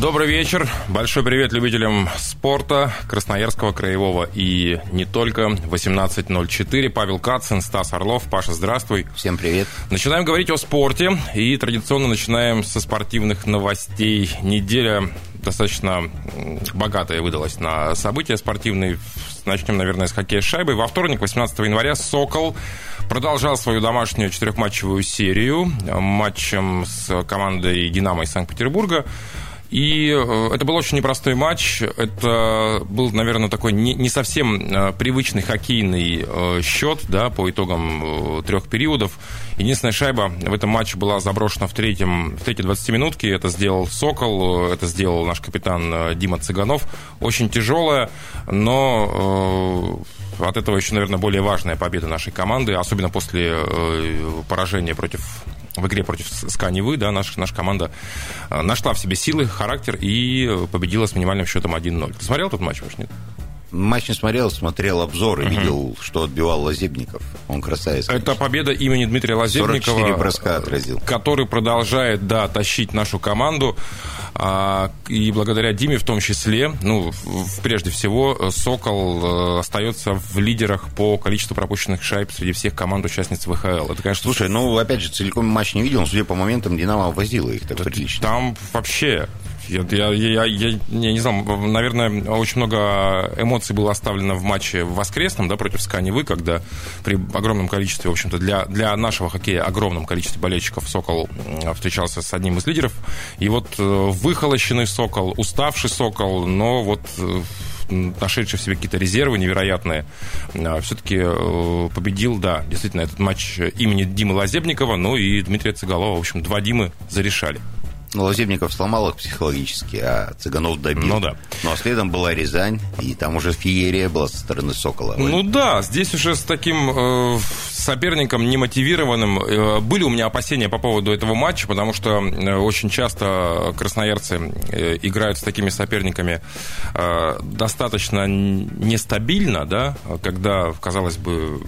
Добрый вечер. Большой привет любителям спорта Красноярского, Краевого и не только. 18.04. Павел Кацин, Стас Орлов. Паша, здравствуй. Всем привет. Начинаем говорить о спорте. И традиционно начинаем со спортивных новостей. Неделя достаточно богатая выдалась на события спортивные. Начнем, наверное, с хоккея с шайбой. Во вторник, 18 января, «Сокол» продолжал свою домашнюю четырехматчевую серию матчем с командой «Динамо» из Санкт-Петербурга. И э, это был очень непростой матч. Это был, наверное, такой не, совсем э, привычный хоккейный э, счет да, по итогам трех периодов. Единственная шайба в этом матче была заброшена в, третьем, в третьей 20 минутке. Это сделал Сокол, это сделал наш капитан Дима Цыганов. Очень тяжелая, но от этого еще, наверное, более важная победа нашей команды, особенно после поражения против в игре против Сканевы, да, наша, наша команда э, нашла в себе силы, характер и победила с минимальным счетом 1-0. Ты смотрел тот матч, может, нет? Матч не смотрел, смотрел обзор и угу. видел, что отбивал Лазебников. Он красавец. Конечно. Это победа имени Дмитрия Лазебникова. 44 броска отразил. Который продолжает, да, тащить нашу команду. А, и благодаря Диме в том числе, ну, прежде всего, Сокол э, остается в лидерах по количеству пропущенных шайб среди всех команд-участниц ВХЛ. Это, конечно... Слушай, ну, опять же, целиком матч не видел, но, судя по моментам, Динамо возила их так прилично. Там вообще я, я, я, я, не знаю, наверное, очень много эмоций было оставлено в матче в воскресном, да, против Сканевы, когда при огромном количестве, в общем-то, для, для нашего хоккея огромном количестве болельщиков Сокол встречался с одним из лидеров. И вот э, выхолощенный Сокол, уставший Сокол, но вот э, нашедший в себе какие-то резервы невероятные, а, все-таки э, победил, да, действительно, этот матч имени Димы Лазебникова, ну и Дмитрия Цыгалова. В общем, два Димы зарешали. Ну, Лазебников сломал их психологически, а Цыганов добил. Ну да. Ну а следом была Рязань, и там уже феерия была со стороны Сокола. Ну да, здесь уже с таким э, соперником немотивированным. Э, были у меня опасения по поводу этого матча, потому что э, очень часто красноярцы э, играют с такими соперниками э, достаточно нестабильно, да, когда, казалось бы,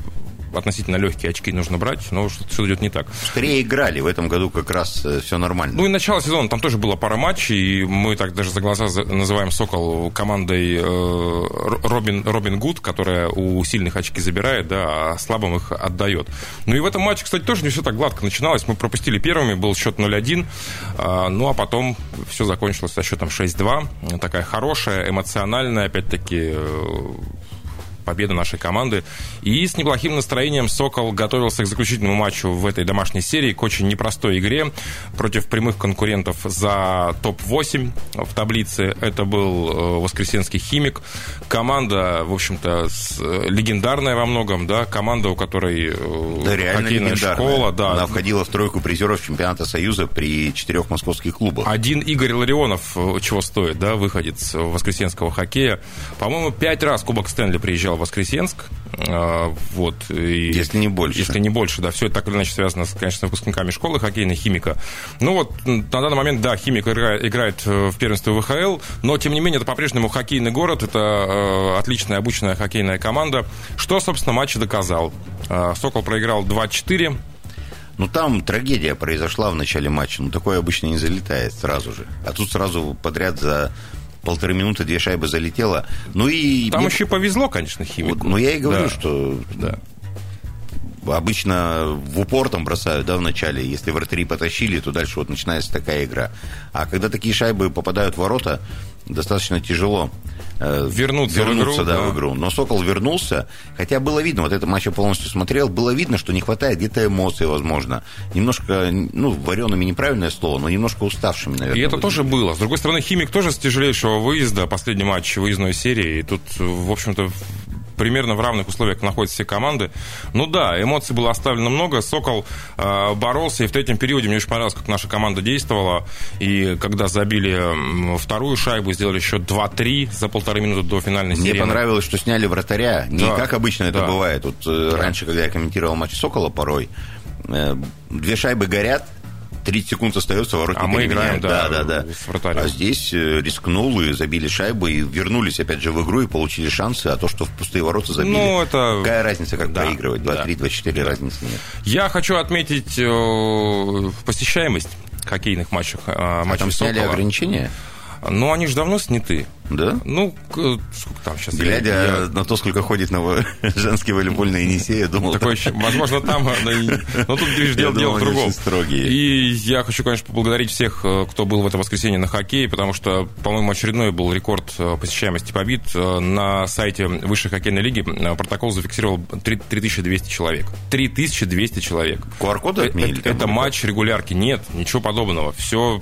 относительно легкие очки нужно брать, но что-то все идет не так. Скорее играли, в этом году как раз э, все нормально. Ну и начало сезона, там тоже было пара матчей, и мы так даже за глаза называем «Сокол» командой э, Робин, Робин Гуд, которая у сильных очки забирает, да, а слабым их отдает. Ну и в этом матче, кстати, тоже не все так гладко начиналось. Мы пропустили первыми, был счет 0-1, а, ну а потом все закончилось со счетом 6-2. Такая хорошая, эмоциональная, опять-таки, э, победа нашей команды. И с неплохим настроением «Сокол» готовился к заключительному матчу в этой домашней серии, к очень непростой игре против прямых конкурентов за топ-8 в таблице. Это был э, Воскресенский «Химик». Команда, в общем-то, э, легендарная во многом, да, команда, у которой э, да, хоккейная школа. Да. Она входила в тройку призеров чемпионата Союза при четырех московских клубах. Один Игорь Ларионов чего стоит, да, выходец воскресенского хоккея. По-моему, пять раз Кубок Стэнли приезжал Воскресенск. А, вот, и, если не больше. Если не больше, да. Все это так или иначе связано, с, конечно, с выпускниками школы хоккейной, химика. Ну вот, на данный момент, да, химик играет, играет в первенстве ВХЛ, но, тем не менее, это по-прежнему хоккейный город, это э, отличная обычная хоккейная команда. Что, собственно, матч доказал. Э, Сокол проиграл 2-4. Ну, там трагедия произошла в начале матча. Ну, такое обычно не залетает сразу же. А тут сразу подряд за полторы минуты две шайбы залетело. Ну и... Там мне... еще повезло, конечно, химику. Вот, ну, я и говорю, да. что... Да. Обычно в упор там бросают, да, в начале. Если вратари потащили, то дальше вот начинается такая игра. А когда такие шайбы попадают в ворота, достаточно тяжело вернуться, вернуться в, игру, да, да. в игру. Но Сокол вернулся, хотя было видно, вот этот матч я полностью смотрел, было видно, что не хватает где-то эмоций, возможно. Немножко, ну, вареными неправильное слово, но немножко уставшими, наверное. И это тоже было. С другой стороны, Химик тоже с тяжелейшего выезда, последний матч выездной серии. И тут, в общем-то, примерно в равных условиях находятся все команды. Ну да, эмоций было оставлено много. Сокол э, боролся, и в третьем периоде мне очень понравилось, как наша команда действовала. И когда забили вторую шайбу, сделали еще 2-3 за полторы минуты до финальной серии. Мне понравилось, что сняли вратаря. Не да. как обычно это да. бывает. Вот, э, да. Раньше, когда я комментировал матч Сокола порой, э, две шайбы горят, 30 секунд остается, воротник А мы играем, да, да, да, вратарем. А здесь э, рискнул и забили шайбы, и вернулись опять же в игру и получили шансы, а то, что в пустые ворота забили. Ну, это... Какая разница, как Да, проигрывать? 2-3, да. 2-4 разницы нет. Я хочу отметить э, посещаемость хоккейных матчах, э, А там сняли ограничения? Ну, они же давно сняты. Да? Ну, сколько там сейчас? Глядя на то, сколько ходит на женский волейбол на Енисея, думал, Такое ощущение, возможно, там, но, и- но тут видишь, дело, Я дело в другом. строгие. И я хочу, конечно, поблагодарить всех, э, кто был в это воскресенье на хоккее, потому что, по-моему, очередной был рекорд э, посещаемости побит. Э, На сайте Высшей хоккейной лиги э, протокол зафиксировал 3 3200 человек. 3200 человек. QR-коды Э, отменили? Это матч регулярки. Нет, ничего подобного. Все,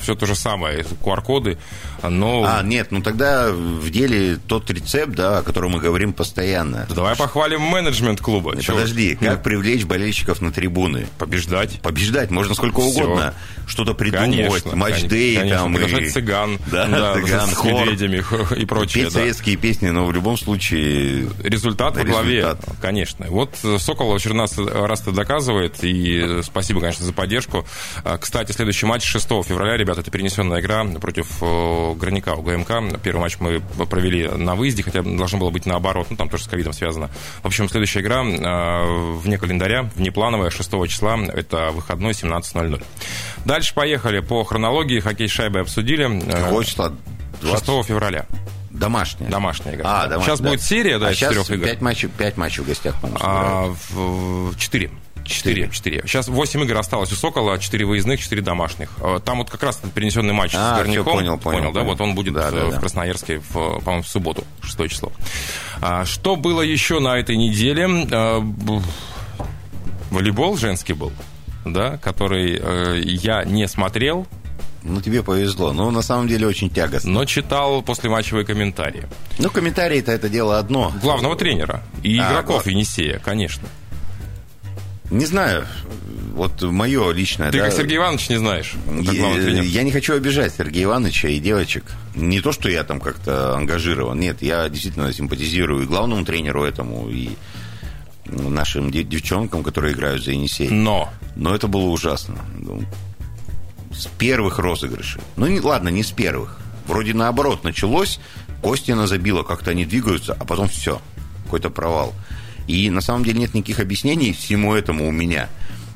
все то же самое. QR-коды, но... А, нет, ну тогда в деле тот рецепт, да, о котором мы говорим постоянно. Да Давай похвалим менеджмент клуба. Чего? Подожди, как привлечь болельщиков на трибуны? Побеждать. Побеждать можно сколько Всё. угодно. Что-то придумывать, матч-дэй там. приглашать и- цыган, Да, цыган, с хор. медведями и прочее. Петь да. советские песни, но в любом случае... Результат во главе, Результат. конечно. Вот э, Сокол в очередной раз, раз это доказывает, и э, спасибо, конечно, за поддержку. А, Кстати, следующий матч 6 февраля, ребята, это перенесенная игра против э, Граника у ГМК. Первый матч мы провели на выезде, хотя должно было быть наоборот, ну там тоже с ковидом связано. В общем, следующая игра э, вне календаря, внеплановая, 6 числа, это выходной 17.00. Дальше поехали по хронологии, хоккей с шайбой обсудили. Какого числа? 6 февраля. Домашняя. Домашняя игра. А, домашняя, Сейчас да. будет серия, да, а из четырех игр. пять матчей, пять матчей в гостях, по-моему, А, в- Четыре. Четыре. Четыре. Четыре. Сейчас восемь игр осталось у Сокола, четыре выездных, четыре домашних. А, Там вот как раз перенесенный матч А, с Горняком. понял, понял, да? понял. Вот он будет Да, да, э, в да. Красноярске, в, по-моему, в субботу, 6 число. А, Что было еще на этой неделе? Б- Волейбол женский был, да, который э, я не смотрел, Ну, тебе повезло. Ну, на самом деле, очень тягостно. но читал послематчевые комментарии. Ну, комментарии-то это дело одно. Главного тренера и А, игроков гла- Енисея, конечно. Не знаю, вот мое личное... Ты да, как Сергей Иванович не знаешь, Я, я не хочу обижать Сергея Ивановича и девочек. Не то, что я там как-то ангажирован. Нет, я действительно симпатизирую и главному тренеру этому, и нашим де- девчонкам, которые играют за Енисей. Но Но это было ужасно. Ну, с первых розыгрышей. Ну, не, ладно, не с первых. Вроде наоборот началось, Костина забила, как-то они двигаются, а потом все. Какой-то провал. И на самом деле нет никаких объяснений всему этому у меня.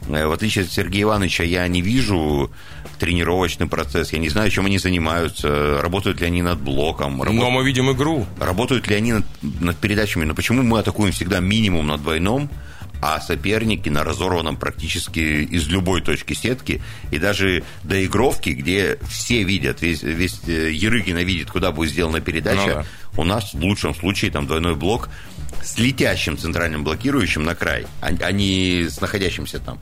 Э, В отличие от Сергея Ивановича, я не вижу тренировочный процесс, я не знаю, чем они занимаются, работают ли они над блоком, работают- Но мы видим игру. Работают ли они над, над передачами? Но почему мы атакуем всегда минимум на двойном, а соперники на разорванном практически из любой точки сетки, и даже доигровки, где все видят, весь, весь э, Ерыгина видит, куда будет сделана передача, Ну у нас в лучшем случае там двойной блок с летящим центральным блокирующим на край, а, а не с находящимся там.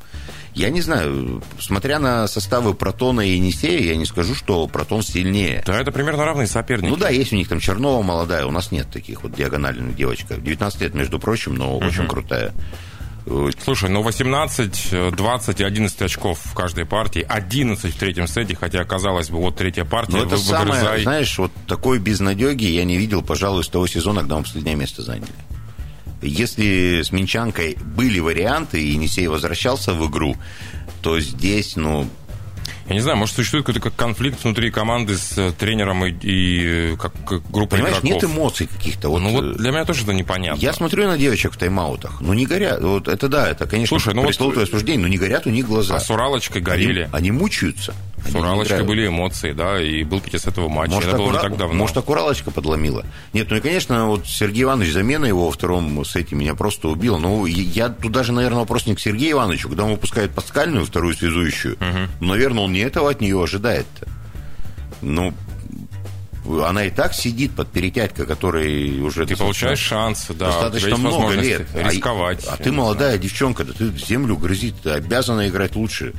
Я не знаю, смотря на составы Протона и Енисея, я не скажу, что Протон сильнее. Да, это примерно равные соперники. Ну да, есть у них там Чернова молодая, у нас нет таких вот диагональных девочка. 19 лет, между прочим, но очень крутая. Слушай, ну 18, э, 20 и 11 очков в каждой партии. 11 в третьем сете, хотя, казалось бы, вот третья партия, Но это вы- самое, выгрызай. знаешь, вот такой безнадеги я не видел, пожалуй, с того сезона, когда мы последнее место заняли. Если с Минчанкой были варианты, и Енисей возвращался в игру, то здесь, ну, Я не знаю, может, существует какой-то как конфликт внутри команды с э, тренером и, и, э, как, как группой понимаешь, игроков. нет эмоций каких-то. Вот, ну вот э, для меня тоже это непонятно. Я смотрю на девочек в тайм-аутах, ну не горят. Вот это да, это, конечно, Слушай, ну вот- пресловутое осуждение, но не горят у них глаза. А с Уралочкой горели. Они, они мучаются. С Они Уралочкой были эмоции, да, и был с этого матча. Может, это было не аккура- так давно. может, аккуралочка подломила. Нет, ну и, конечно, вот Сергей Иванович, замена его во втором сете меня просто убила. Ну, я тут даже, наверное, вопрос не к Сергею Ивановичу, когда он выпускает паскальную вторую связующую. Наверное, он не этого от нее ожидает-то. Ну, она и так сидит под перетятька, который уже... Ты получаешь шансы, да, достаточно много лет. А- рисковать. А, ты молодая девчонка, да ты в землю грызит, ты обязана играть лучше.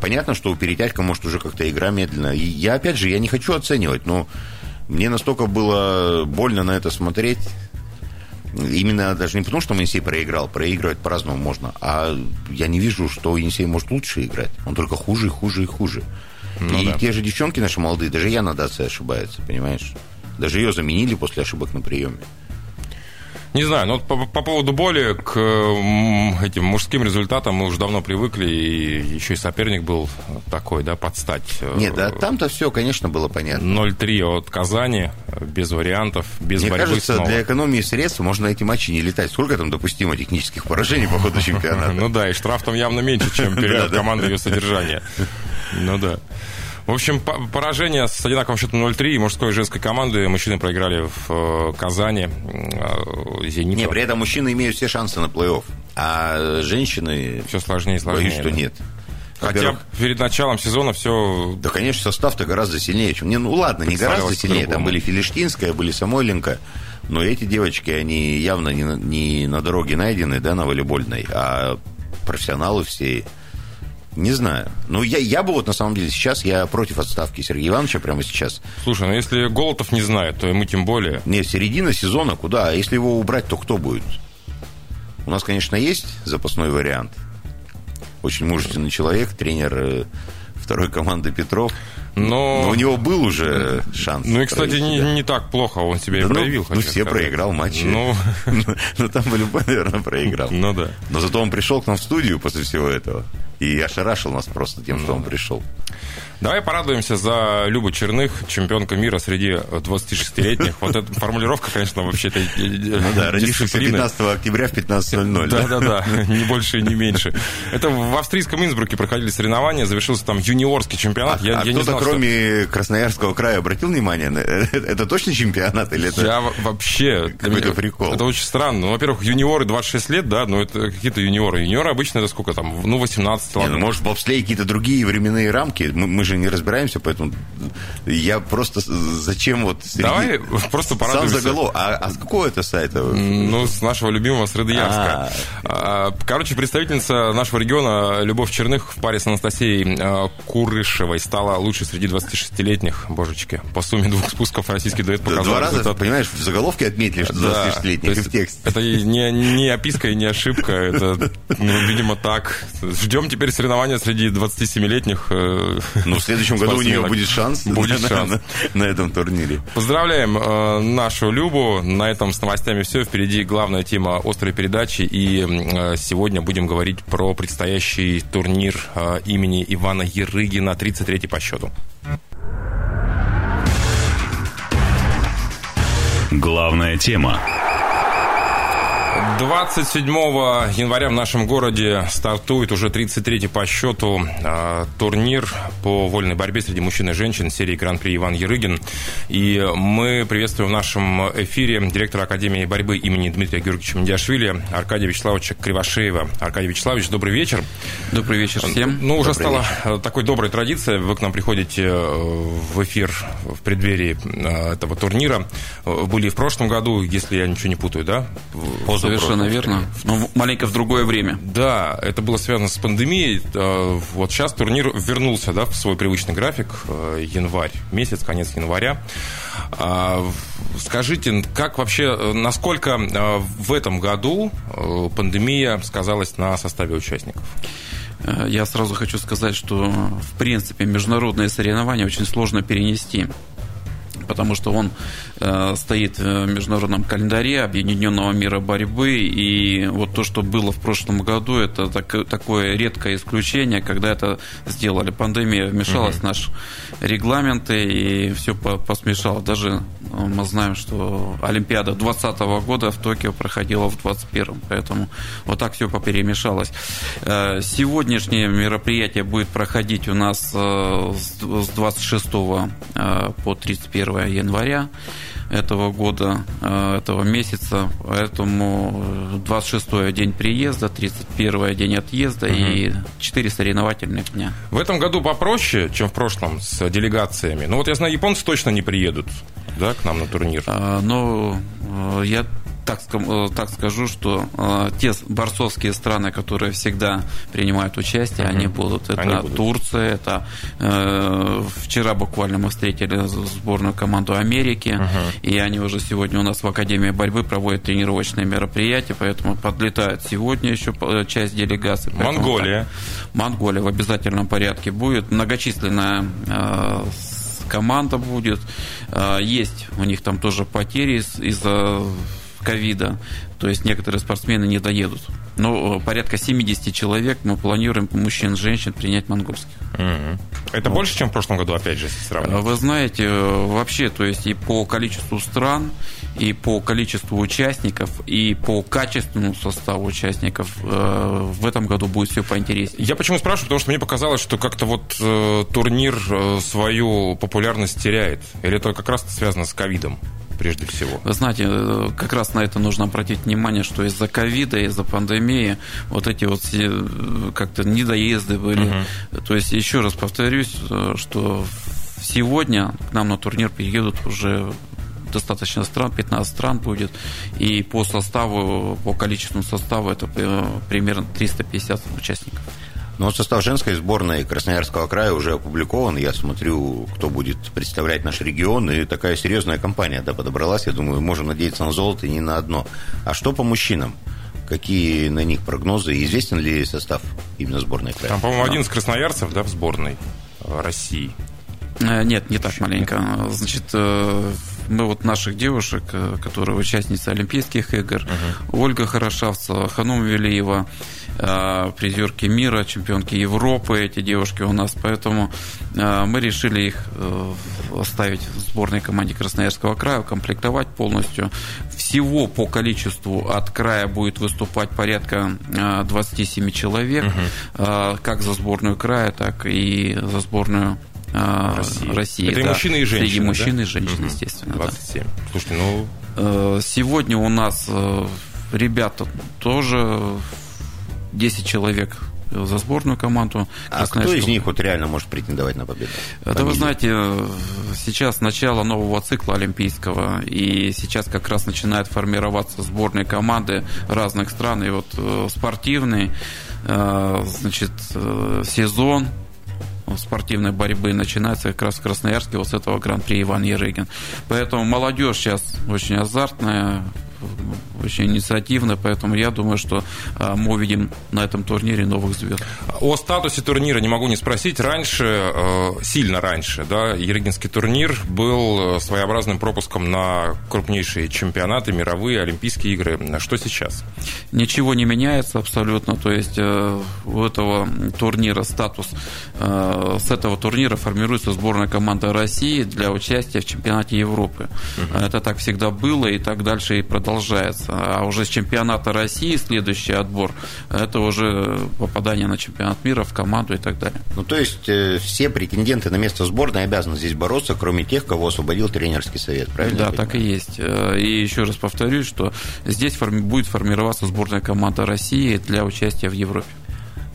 Понятно, что у перетятька может уже как-то игра медленно. И я, опять же, я не хочу оценивать, но мне настолько было больно на это смотреть. Именно даже не потому, что Енисей проиграл, проигрывать по-разному можно, а я не вижу, что Енисей может лучше играть. Он только хуже и хуже и хуже. Ну и да. те же девчонки наши молодые, даже я на дации ошибается, понимаешь? Даже ее заменили после ошибок на приеме. Не знаю, но по, по поводу боли к этим мужским результатам мы уже давно привыкли, и еще и соперник был такой, да, подстать. Нет, да, там-то все, конечно, было понятно. 0-3 от Казани, без вариантов, без Мне борьбы кажется, снова. для экономии средств можно эти матчи не летать. Сколько там допустимо технических поражений по ходу чемпионата? Ну да, и штраф там явно меньше, чем период да. команды ее содержания. Ну да. В общем, по- поражение с одинаковым счетом 0-3 и мужской и женской команды. Мужчины проиграли в э, Казани. э, Зениту. Не, при этом мужчины имеют все шансы на плей-офф, а женщины, Все сложнее и сложнее. боюсь, что да. нет. Хотя перед началом сезона все... Да, конечно, состав-то гораздо сильнее, чем... Не, ну ладно, не гораздо сильнее. Там были Филиштинская, были Самойленко. Но эти девочки, они явно не на, не на дороге найдены, да, на волейбольной, а профессионалы все. Не знаю. Ну, я, я бы вот, на самом деле, сейчас я против отставки Сергея Ивановича прямо сейчас. Слушай, ну если Голотов не знает, то мы тем более. Не, середина сезона куда? А если его убрать, то кто будет? У нас, конечно, есть запасной вариант. Очень мужественный человек, тренер э, второй команды Петров. Но... Но у него был уже шанс. Ну и, кстати, не, не так плохо он себя Да и ну, проявил. ну, хочу все сказать. проиграл матчи. Ну, Ну, там по-любому, наверное, проиграл. ну да. Но зато он пришел к нам в студию после всего этого. И ошарашил нас просто тем, что он пришел. Давай порадуемся за Любу Черных, чемпионка мира среди 26-летних. Вот эта формулировка, конечно, вообще это Ну да, родившийся 15 октября в 15.00. Да, да, да, не больше и не меньше. Это в австрийском Инсбруке проходили соревнования, завершился там юниорский чемпионат. А, я, а кто-то, знал, что- кроме Красноярского края, обратил внимание? на- Это, точно чемпионат или это... Я во- вообще... Какой-то прикол. Это очень странно. Ну, во-первых, юниоры 26 лет, да, но это какие-то юниоры. Юниоры обычно это сколько там? Ну, 18, Не, ладно. ну, может, в бобслее какие-то другие временные рамки. Мы, мы же не разбираемся, поэтому я просто... Зачем вот... среди- Давай просто Сам порадуемся. заголовок. А, а с какого это сайта? Ну, с нашего любимого Средоярска. А, Короче, представительница нашего региона Любовь Черных в паре с Анастасией а, Курышевой стала лучшей среди 26-летних. Божечки, по сумме двух спусков российский дуэт показал Два раза, результат. понимаешь, в заголовке отметили, что Да, 26-летних, то и есть в тексте. Это не, не описка и не ошибка. Это, ну, видимо, так. Ждем теперь соревнования среди 27-летних. э, Ну, в следующем году у нее будет шанс, Будет на, шанс. на- на этом турнире. Поздравляем э, нашу Любу. На этом с новостями все. Впереди главная тема острой передачи. И э, сегодня будем говорить про предстоящий турнир э, имени Ивана Ерыгина, 33-й по счету. Главная тема. 27 января в нашем городе стартует уже 33-й по счету э, турнир по вольной борьбе среди мужчин и женщин серии Гран-при Иван Ерыгин. И мы приветствуем в нашем эфире директора Академии борьбы имени Дмитрия Георгиевича Мандиашвили Аркадия Вячеславовича Кривошеева. Аркадий Вячеславович, добрый вечер. Добрый вечер всем. Ну, уже Добрый стала э, такой доброй традицией. Вы к нам приходите э, в эфир в преддверии э, этого турнира. Были в прошлом году, если я ничего не путаю, да? В- Совершенно верно. Но маленько в другое время. Да, это было связано с пандемией. Э, Вот сейчас турнир вернулся да, в свой привычный график. э, Январь, месяц, конец января. А, Скажите, как вообще, э, насколько в этом году пандемия сказалась на составе участников? Я сразу хочу сказать, что в принципе международные соревнования очень сложно перенести. Потому что он э, стоит в международном календаре Объединенного мира борьбы. И вот то, что было в прошлом году, это так- такое редкое исключение, когда это сделали. Пандемия вмешалась в наш регламент и все посмешало. Даже э, мы знаем, что Олимпиада 2020 года в Токио проходила в 2021. Поэтому вот так все поперемешалось. Э, Сегодняшнее мероприятие будет проходить у нас э, с с 26 э, по 31 января этого года, э, этого месяца. Поэтому 26 день приезда, 31 день отъезда и 4 соревновательных дня. В этом году попроще, чем в прошлом, с делегациями. Ну вот я знаю, японцы точно не приедут да, к нам на турнир. А, Но э, я так, э, так скажу, что э, те борцовские страны, которые всегда принимают участие, они будут. Это Они будут. Турция, это э, вчера буквально мы встретили сборную команду Америки, и они уже сегодня у нас в Академии борьбы проводят тренировочные мероприятия, поэтому подлетают сегодня еще э, часть делегации. Поэтому Монголия. так, Монголия в обязательном порядке будет. Многочисленная э, команда будет. Э, Есть у них там тоже потери из- из-за ковида, то есть некоторые спортсмены не доедут. Но порядка 70 человек мы планируем мужчин и женщин принять монгольских. Это вот. больше, чем в прошлом году, опять же, если сравнивать? Вы знаете, вообще, то есть и по количеству стран, и по количеству участников, и по качественному составу участников в этом году будет все поинтереснее. Я почему спрашиваю? Потому что мне показалось, что как-то вот э, турнир э, свою популярность теряет. Или это как раз связано с ковидом? прежде всего? Вы знаете, э, как раз на это нужно обратить внимание, что из-за ковида, из-за пандемии вот эти вот как-то недоезды были. Угу. То есть, еще раз повторюсь, что сегодня к нам на турнир приедут уже достаточно стран, 15 стран будет, и по составу, по количеству состава это примерно 350 участников. Ну вот состав женской сборной Красноярского края уже опубликован. Я смотрю, кто будет представлять наш регион. И такая серьезная компания да, подобралась. Я думаю, можем надеяться на золото и не на одно. А что по мужчинам? Какие на них прогнозы? Известен ли состав именно сборной края? Там, по-моему, один из красноярцев да, в сборной России. Э, нет, не так маленько. Значит, э, мы вот наших девушек, э, которые участницы Олимпийских игр, uh-huh. Ольга Хорошавцева, Ханум Велиева, Э, призерки мира, чемпионки Европы, эти девушки у нас, поэтому э, мы решили их оставить в сборной команде Красноярского края, комплектовать полностью. Всего по количеству от края будет выступать порядка 27 человек, угу. как за сборную края, так и за сборную России. России Это да. и мужчины, и женщины, Среди мужчин да? и женщин, угу. естественно. 27. Да. Слушайте, ну... Сегодня у нас ребята тоже 10 человек за сборную команду. А кто из них вот реально может претендовать на победу? Это вы знаете, сейчас начало нового цикла олимпийского, и сейчас как раз начинает формироваться сборные команды разных стран, и вот э, спортивный, э, значит, э, сезон спортивной борьбы начинается как раз в Красноярске вот с этого гран-при Иван Ерыгин. Поэтому молодежь сейчас очень азартная, очень инициативно, поэтому я думаю, что а, мы увидим на этом турнире новых звезд. О статусе турнира не могу не спросить. Раньше, э, сильно раньше, да, Ерегинский турнир был своеобразным пропуском на крупнейшие чемпионаты, мировые, Олимпийские игры. Что сейчас? Ничего не меняется абсолютно. То есть э, у этого турнира статус, э, с этого турнира формируется сборная команда России для участия в чемпионате Европы. Угу. Это так всегда было и так дальше и продолжается. А уже с чемпионата России следующий отбор, это уже попадание на чемпионат мира в команду и так далее. Ну, то есть э, все претенденты на место сборной обязаны здесь бороться, кроме тех, кого освободил тренерский совет, правильно? Да, так и есть. Э, и еще раз повторюсь, что здесь форми- будет формироваться сборная команда России для участия в Европе.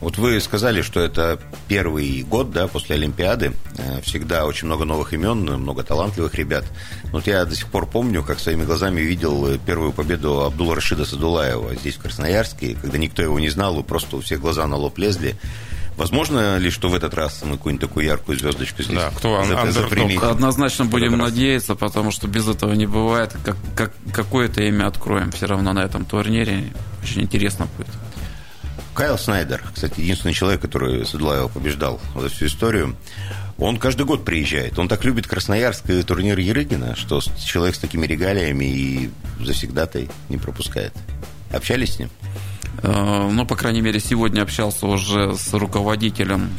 Вот вы сказали, что это первый год, да, после Олимпиады. Э, всегда очень много новых имен, много талантливых ребят. Вот я до сих пор помню, как своими глазами видел первую победу Абдула Рашида Садулаева здесь, в Красноярске, когда никто его не знал, и просто у всех глаза на лоб лезли. Возможно ли, что в этот раз мы какую-нибудь такую яркую звездочку здесь да, кто запримим? Однозначно будем надеяться, потому что без этого не бывает. Как, как, какое-то имя откроем все равно на этом турнире. Очень интересно будет. Кайл Снайдер, кстати, единственный человек, который Седлаева побеждал за всю историю, он каждый год приезжает. Он так любит Красноярск и турнир Ерыгина, что человек с такими регалиями и завсегдатой не пропускает. Общались с ним? Э, ну, по крайней мере, сегодня общался уже с руководителем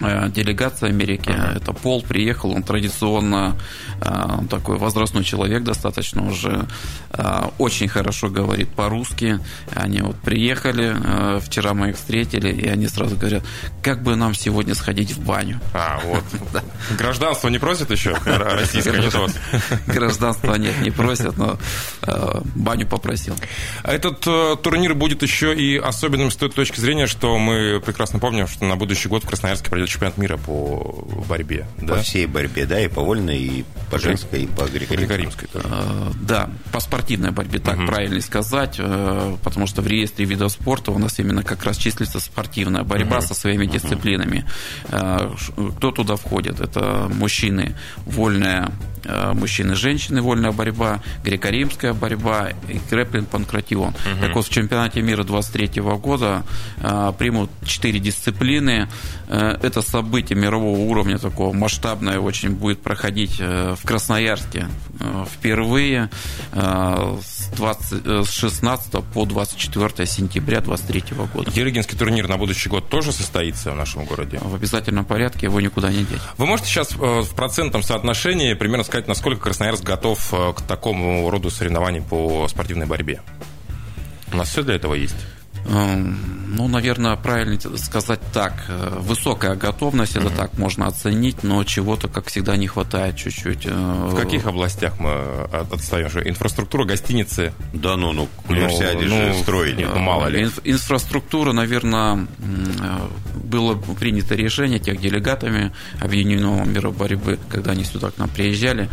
делегация Америки. Ага. Это Пол приехал, он традиционно э, такой возрастной человек, достаточно уже э, очень хорошо говорит по-русски. Они вот приехали, вчера мы их встретили, и они сразу говорят, как бы нам сегодня сходить в баню. А, вот. Гражданство не просят еще? Российское не Гражданство нет, не просят, но баню попросил. А этот турнир будет еще и особенным с той точки зрения, что мы прекрасно помним, что на будущий год в Красноярске пройдет чемпионат мира по борьбе. Да? По всей борьбе, да, и по вольной, и по женской, и по греко-римской. тоже. А, да, по спортивной борьбе, так угу. правильно сказать, э, потому что в реестре видов спорта у нас именно как раз числится спортивная борьба угу. со своими дисциплинами. Э, кто туда входит? Это мужчины, вольная Э, мужчины и женщины, вольная борьба, греко-римская борьба и грэплинг панкратион. Угу. Так вот, в чемпионате мира 23 года э, примут четыре дисциплины. Э, это событие мирового уровня, такого масштабное очень будет проходить в Красноярске впервые с, 20, э, с 16 по 24 сентября 2023 года. Ерыгинский турнир на будущий год тоже состоится в нашем городе? В обязательном порядке его никуда не деть. Вы можете сейчас э, в процентном соотношении примерно сказать, насколько Красноярск готов э, к такому роду соревнований по спортивной борьбе? У нас все для этого есть? Эм, ну, наверное, правильно сказать так. Э, высокая готовность, это так можно оценить, но чего-то, как всегда, не хватает чуть-чуть. Э, В каких областях мы отстаем? Что инфраструктура, гостиницы? Да ну, ну, универсиаде ну, же ну, строить. Нет, ну, мало ли. Инф- инфраструктура, наверное, э, было принято решение тех делегатами Объединенного мира борьбы, когда они сюда к нам приезжали,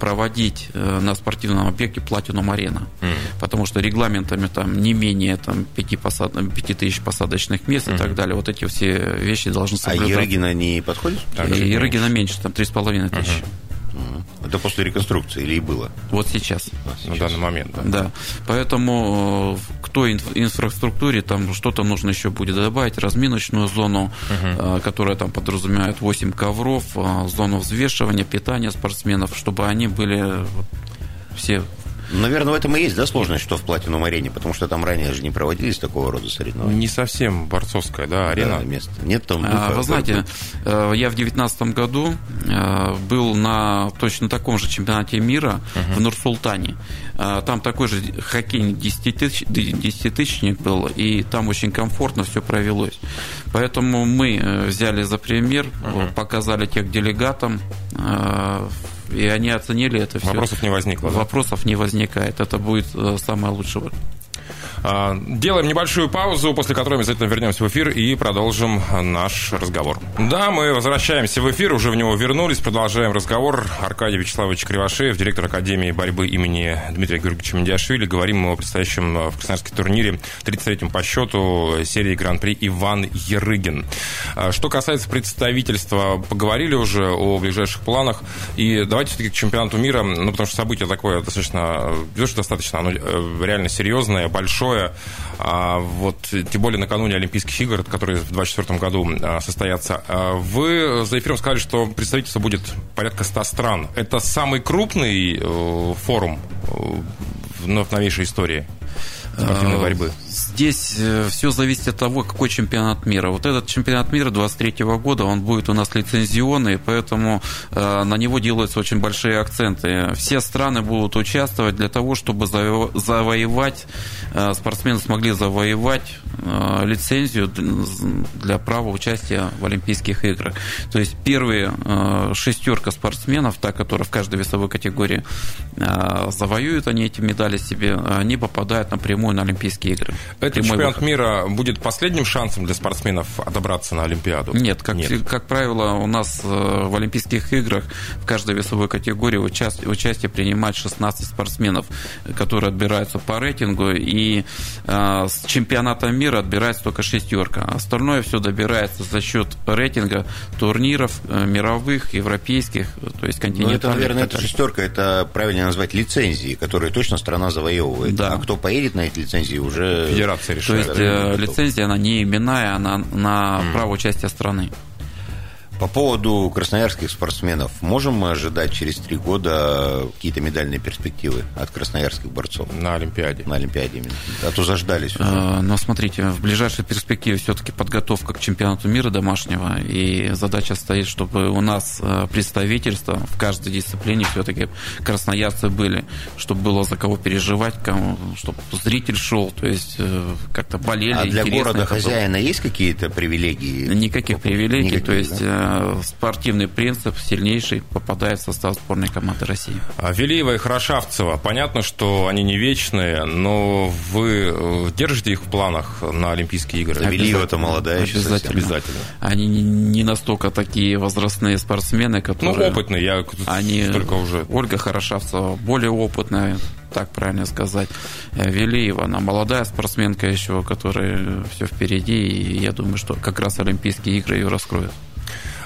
проводить на спортивном объекте Платинум Арена. Mm. Потому что регламентами там не менее там, 5 5, посад... 5 тысяч посадочных мест угу. и так далее. Вот эти все вещи должны соблюдаться. А Ерыгина не подходит? Так, Ерыгина меньше, там 3,5 тысячи. Угу. Это после реконструкции или и было? Вот сейчас. А, сейчас. На данный момент, да. Да. Поэтому э, к той инфраструктуре там что-то нужно еще будет добавить. Разминочную зону, угу. которая там подразумевает 8 ковров, э, зону взвешивания, питания спортсменов, чтобы они были все Наверное, в этом и есть, да, сложность, что в Платинум арене, потому что там ранее же не проводились такого рода соревнования. Не совсем борцовская, да, арена. Да, место. Нет там духа. А, вы знаете, э, я в девятнадцатом году э, был на точно таком же чемпионате мира uh-huh. в Нур-Султане. Э, там такой же хоккейный десятитысячник был, и там очень комфортно все провелось. Поэтому мы взяли за пример, uh-huh. показали тех делегатам, и они оценили это все. Вопросов не возникло. Вопросов да? не возникает. Это будет э, самое лучшее. А, делаем небольшую паузу, после которой мы обязательно вернемся в эфир и продолжим наш разговор. Да, мы возвращаемся в эфир, уже в него вернулись, продолжаем разговор. Аркадий Вячеславович Кривошеев, директор Академии борьбы имени Дмитрия Георгиевича Мендиашвили. Говорим мы о предстоящем в Красноярске турнире, 33-м по счету серии Гран-при Иван Ерыгин. А, что касается представительства, поговорили уже о ближайших планах. И давайте все-таки к чемпионату мира, ну, потому что событие такое достаточно, достаточно оно э, реально серьезное, большое. А, вот, тем более накануне Олимпийских игр, которые в 2024 году а, состоятся. А, вы за эфиром сказали, что представительство будет порядка 100 стран. Это самый крупный э, форум э, в новейшей истории спортивной борьбы? Здесь э, все зависит от того, какой чемпионат мира. Вот этот чемпионат мира 23 года, он будет у нас лицензионный, поэтому э, на него делаются очень большие акценты. Все страны будут участвовать для того, чтобы завоевать, э, спортсмены смогли завоевать лицензию для права участия в Олимпийских играх. То есть первые шестерка спортсменов, та, которая в каждой весовой категории завоюют они эти медали себе, они попадают напрямую на Олимпийские игры. Этот чемпионат выход. мира будет последним шансом для спортсменов отобраться на Олимпиаду? Нет, как, Нет. как правило, у нас э, в Олимпийских играх в каждой весовой категории участие, участие принимает 16 спортсменов, которые отбираются по рейтингу, и э, с чемпионата мира отбирается только шестерка. Остальное все добирается за счет рейтинга турниров э, мировых, европейских, то есть континентальных. Ну, это, наверное, эта шестерка, это правильно назвать лицензии, которые точно страна завоевывает. Да. А кто поедет на эти лицензии, уже федерация решает. То есть э, лицензия, она не именная, она на mm. право участия страны. По поводу красноярских спортсменов, можем мы ожидать через три года какие-то медальные перспективы от красноярских борцов? На Олимпиаде. На Олимпиаде именно. А то заждались уже. А, но смотрите, в ближайшей перспективе все-таки подготовка к чемпионату мира домашнего, и задача стоит, чтобы у нас э, представительство в каждой дисциплине все-таки красноярцы были, чтобы было за кого переживать, кому, чтобы зритель шел, то есть э, как-то болели. А для города хозяина есть какие-то привилегии? Никаких привилегий, Никаких, то есть да? Э, спортивный принцип сильнейший попадает в состав сборной команды России. А Велиева и Хорошавцева, понятно, что они не вечные, но вы э, держите их в планах на Олимпийские игры? Велиева-то молодая обязательно. обязательно. Они не настолько такие возрастные спортсмены, которые... Ну, опытные, я они... только уже... Ольга Хорошавцева более опытная, так правильно сказать. Э, Велиева, она молодая спортсменка еще, которая все впереди, и я думаю, что как раз Олимпийские игры ее раскроют.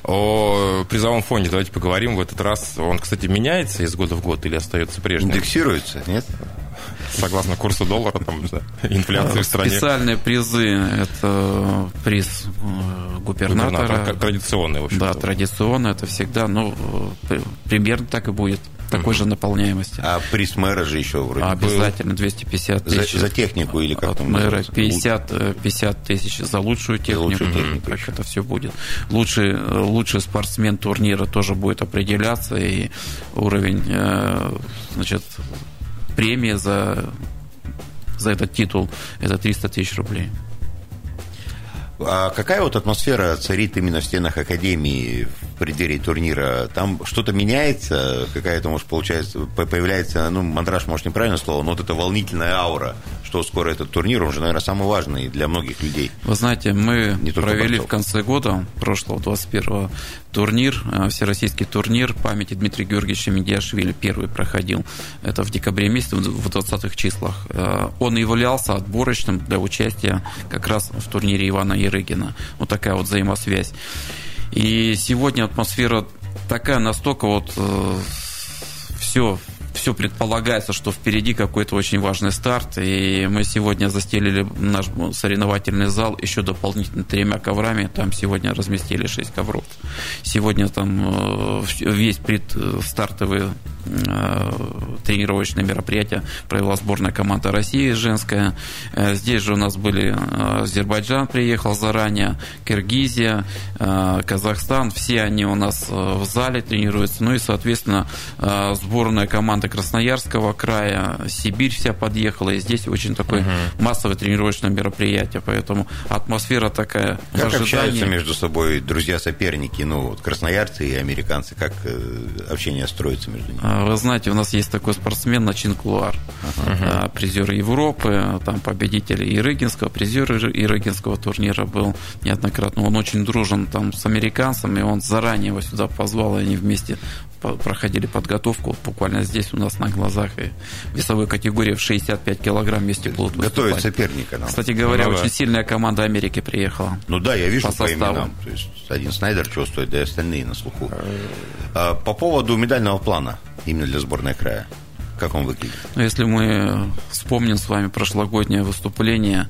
О призовом фонде давайте поговорим в этот раз. Он, кстати, меняется из года в год или остается прежним? Индексируется, нет? Согласно курсу доллара, там, инфляции в стране. Специальные призы – это приз э, губернатора. губернатора традиционный, в общем Да, традиционно, это всегда, ну, примерно так и будет такой же наполняемости. А приз мэра же еще вроде Обязательно 250 тысяч. За, за технику или как там мэра 50, 50 э, тысяч за лучшую технику. За лучшую технику так это все будет. Лучший, лучший спортсмен турнира тоже будет определяться, и уровень э, значит, премии за, за этот титул это 300 тысяч рублей. А какая вот атмосфера царит именно в стенах Академии в преддверии турнира? Там что-то меняется? Какая-то, может, получается, появляется, ну, мандраж, может, неправильное слово, но вот эта волнительная аура, что скоро этот турнир, он же, наверное, самый важный для многих людей. Вы знаете, мы Не провели в конце года, прошлого, 21-го, турнир, э, всероссийский турнир памяти Дмитрия Георгиевича Медиашвили, первый проходил. Это в декабре месяце, в 20-х числах. Э, он являлся отборочным для участия как раз в турнире Ивана Ерыгина. Вот такая вот взаимосвязь. И сегодня атмосфера такая настолько вот э, все все предполагается, что впереди какой-то очень важный старт, и мы сегодня застелили наш соревновательный зал еще дополнительно тремя коврами, там сегодня разместили шесть ковров. Сегодня там э, весь предстартовый э, тренировочное мероприятие провела сборная команда России женская. Э, здесь же у нас были Азербайджан приехал заранее, Киргизия, Казахстан. Все они у нас в зале тренируются. Ну и, соответственно, сборная команда Красноярского края, Сибирь вся подъехала, и здесь очень такое угу. массовое тренировочное мероприятие, поэтому атмосфера такая. Как общаются между собой друзья-соперники, ну, вот красноярцы и американцы, как э, общение строится между ними? А, вы знаете, у нас есть такой спортсмен Начин Кулуар, ага. призер Европы, там победитель Ирыгинского, призер Ирыгинского турнира был неоднократно. Он очень дружен там с американцами, он заранее его сюда позвал, и они вместе проходили подготовку буквально здесь у нас на глазах. И весовой категории в 65 килограмм вместе будут Готовят соперника нам. Кстати говоря, ну, очень да. сильная команда Америки приехала. Ну да, я вижу по, по именам. То есть один Снайдер чувствует, да и остальные на слуху. А, по поводу медального плана именно для сборной края. Как он выглядит? Ну, если мы вспомним с вами прошлогоднее выступление,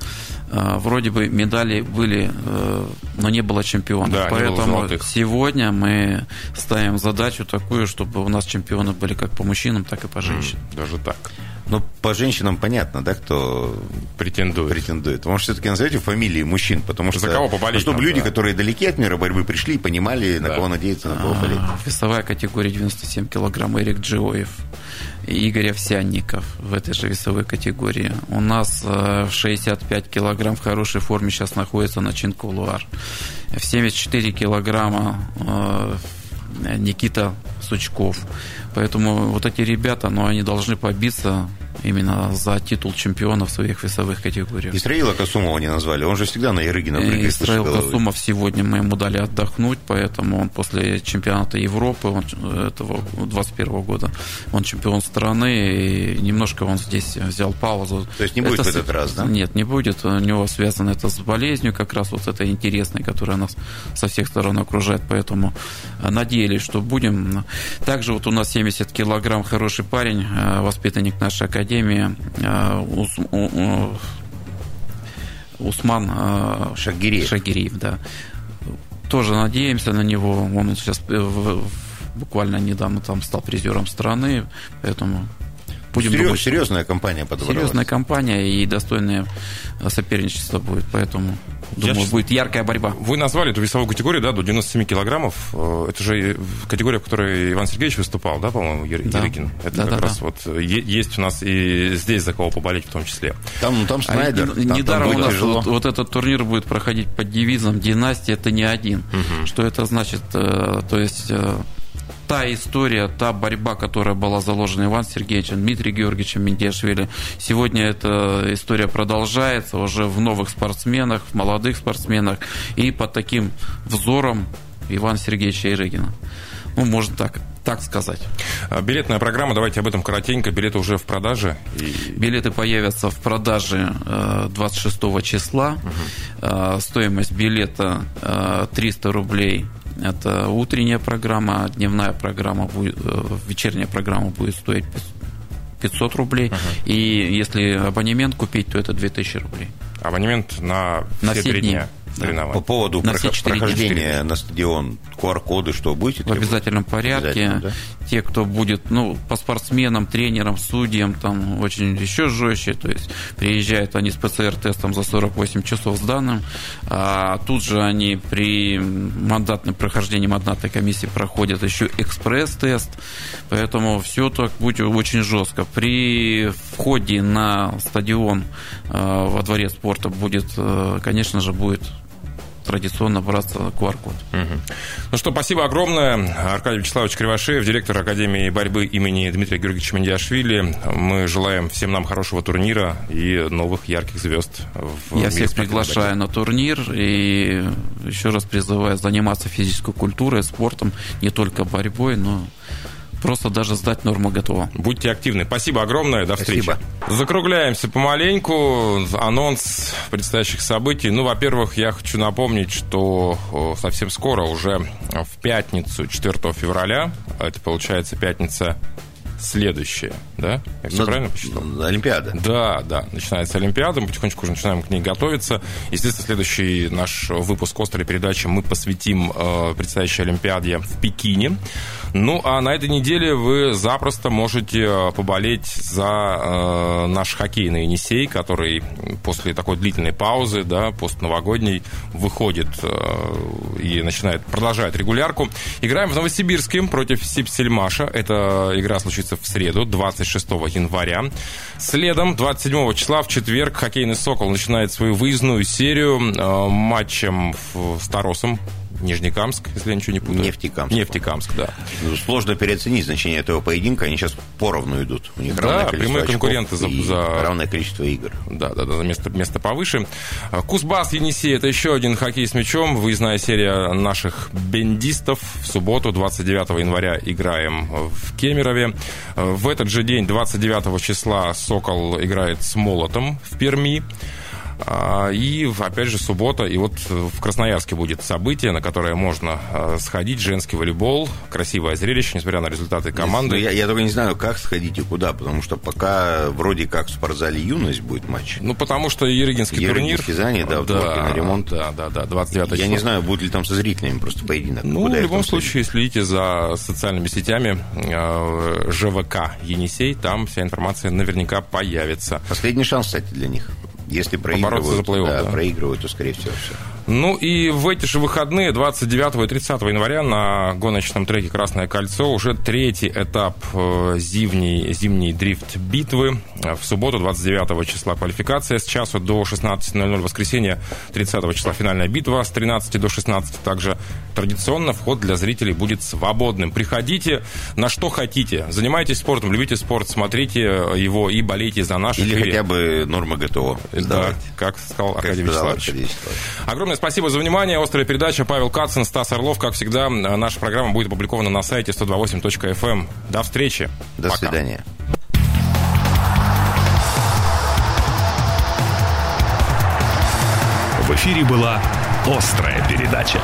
э, вроде бы медали были, э, но не было чемпионов. Да, Поэтому сегодня мы ставим задачу такую, чтобы у нас чемпионы были как по мужчинам, так и по женщинам. Даже так. Ну, по женщинам понятно, да, кто претендует. претендует. Может, все-таки назовете фамилии мужчин, потому что... За кого поболеть? Ну, чтобы люди, да. которые далеки от мира борьбы пришли и понимали, да. на кого надеяться, на кого болеть. Весовая категория 97 килограмм Эрик Джиоев. Игорь Овсянников в этой же весовой категории. У нас э, в 65 килограмм в хорошей форме сейчас находится Начин Кулуар. В 74 килограмма э, Никита Сучков. Поэтому вот эти ребята, ну, они должны побиться именно за титул чемпиона в своих весовых категориях. Исраила Касумова не назвали, он же всегда на Ярыгина прыгает. Исраил Касумов сегодня мы ему дали отдохнуть, поэтому он после чемпионата Европы он, этого 21 года, он чемпион страны, и немножко он здесь взял паузу. То есть не будет это, в этот раз, да? Нет, не будет. У него связано это с болезнью, как раз вот этой интересной, которая нас со всех сторон окружает, поэтому надеялись, что будем. Также вот у нас 70 килограмм хороший парень, э, воспитанник нашей академии, академии э, Усман э, Шагириев. Шагириев, да. Тоже надеемся на него. Он сейчас э, буквально недавно там стал призером страны, поэтому будем Серьез, думать, серьезная компания подобралась. Серьезная компания и достойное соперничество будет, поэтому Думаю, сейчас... будет яркая борьба. Вы назвали эту весовую категорию, да, до 97 килограммов. Э, это же категория, в которой Иван Сергеевич выступал, да, по-моему, Ерыкин? Да. Это да, как да, раз да. вот есть у нас и здесь за кого поболеть в том числе. Там, там Снайдер. А, там, недаром там у нас вот, вот этот турнир будет проходить под девизом «Династия – это не один». Угу. Что это значит? Э, то есть э, та история, та борьба, которая была заложена Иван Сергеевичем, Дмитрием Георгиевичем Мендешвили, сегодня эта история продолжается уже в новых спортсменах, в молодых спортсменах и под таким взором Ивана Сергеевича Ирыгина. Ну, можно так, так сказать. А, билетная программа, давайте об этом коротенько. Билеты уже в продаже? И... Билеты появятся в продаже 26 э, числа. Угу. Стоимость билета 300 э, рублей это утренняя программа, дневная программа, будет, э, вечерняя программа будет стоить 500 рублей. Uh-huh. И если абонемент купить, то это 2000 рублей. Абонемент на, на все, все три дня. Дня соревнований. По поводу на проход- прохождения на стадион QR-коды, что будете? В обязательном порядке. Да? Те, кто будет, ну, по спортсменам, тренерам, судьям, там очень еще жестче, то есть приезжают они с ПЦР-тестом за 48 часов с данным, а тут же они при мандатном прохождении мандатной комиссии проходят еще экспресс-тест, поэтому все так будет очень жестко. При входе на стадион во дворе спорта будет, э, конечно же, будет традиционно браться QR-код. Угу. Ну что, спасибо огромное. Аркадий Вячеславович Кривошеев, директор Академии борьбы имени Дмитрия Георгиевича Мандиашвили. Мы желаем всем нам хорошего турнира и новых ярких звезд. В Я всех приглашаю на турнир и еще раз призываю заниматься физической культурой, спортом, не только борьбой, но просто даже сдать норму готово. Будьте активны. Спасибо огромное. До встречи. Спасибо. Закругляемся помаленьку. Анонс предстоящих событий. Ну, во-первых, я хочу напомнить, что совсем скоро, уже в пятницу, 4 февраля, это получается пятница следующее, да? Я все Но, правильно посчитал? Олимпиада. Да, да. Начинается Олимпиада, мы потихонечку уже начинаем к ней готовиться. Естественно, следующий наш выпуск острой передачи мы посвятим э, предстоящей Олимпиаде в Пекине. Ну, а на этой неделе вы запросто можете э, поболеть за э, наш хоккейный Енисей, который после такой длительной паузы, да, постновогодней, выходит э, и начинает, продолжает регулярку. Играем в Новосибирске против Сипсельмаша. Эта игра случится в среду, 26 января. Следом, 27 числа, в четверг, хоккейный «Сокол» начинает свою выездную серию э, матчем с Таросом Нижнекамск, если я ничего не путаю. Нефтекамск. Нефтекамск, да. Сложно переоценить значение этого поединка. Они сейчас поровну идут. У них да, прямые конкуренты за, за... равное количество игр. Да, да, да, за место, место повыше. Кузбасс Енисей – это еще один хоккей с мячом. Выездная серия наших бендистов. В субботу, 29 января, играем в Кемерове. В этот же день, 29 числа, «Сокол» играет с «Молотом» в Перми. А, и, опять же, суббота. И вот в Красноярске будет событие, на которое можно а, сходить. Женский волейбол. Красивое зрелище, несмотря на результаты команды. Я, я только не знаю, как сходить и куда, потому что пока вроде как в спортзале «Юность» будет матч. Ну, потому что Ерегинский турнир... Ерегинский да, да, на ремонт. Да, да, да, 29 Я число. не знаю, будет ли там со зрителями просто поединок. Ну, куда в любом случае, следите за социальными сетями а, ЖВК «Енисей». Там вся информация наверняка появится. Последний шанс, кстати, для них. Если проигрывают, за да, да. проигрывают, то, скорее всего, все. Ну и в эти же выходные, 29 и 30 января, на гоночном треке «Красное кольцо» уже третий этап э, зимней, зимней дрифт-битвы. В субботу, 29 числа, квалификация с часу до 16.00. Воскресенье, 30 числа, финальная битва с 13 до 16. Также традиционно вход для зрителей будет свободным. Приходите на что хотите. Занимайтесь спортом, любите спорт, смотрите его и болейте за наш Или хотя бы норма ГТО. Да, как сказал Аркадий Вячеславович. Огромное спасибо за внимание. Острая передача. Павел Кацин, Стас Орлов. Как всегда, наша программа будет опубликована на сайте 128.fm. Эм. До встречи. До Пока. свидания. В эфире была «Острая передача».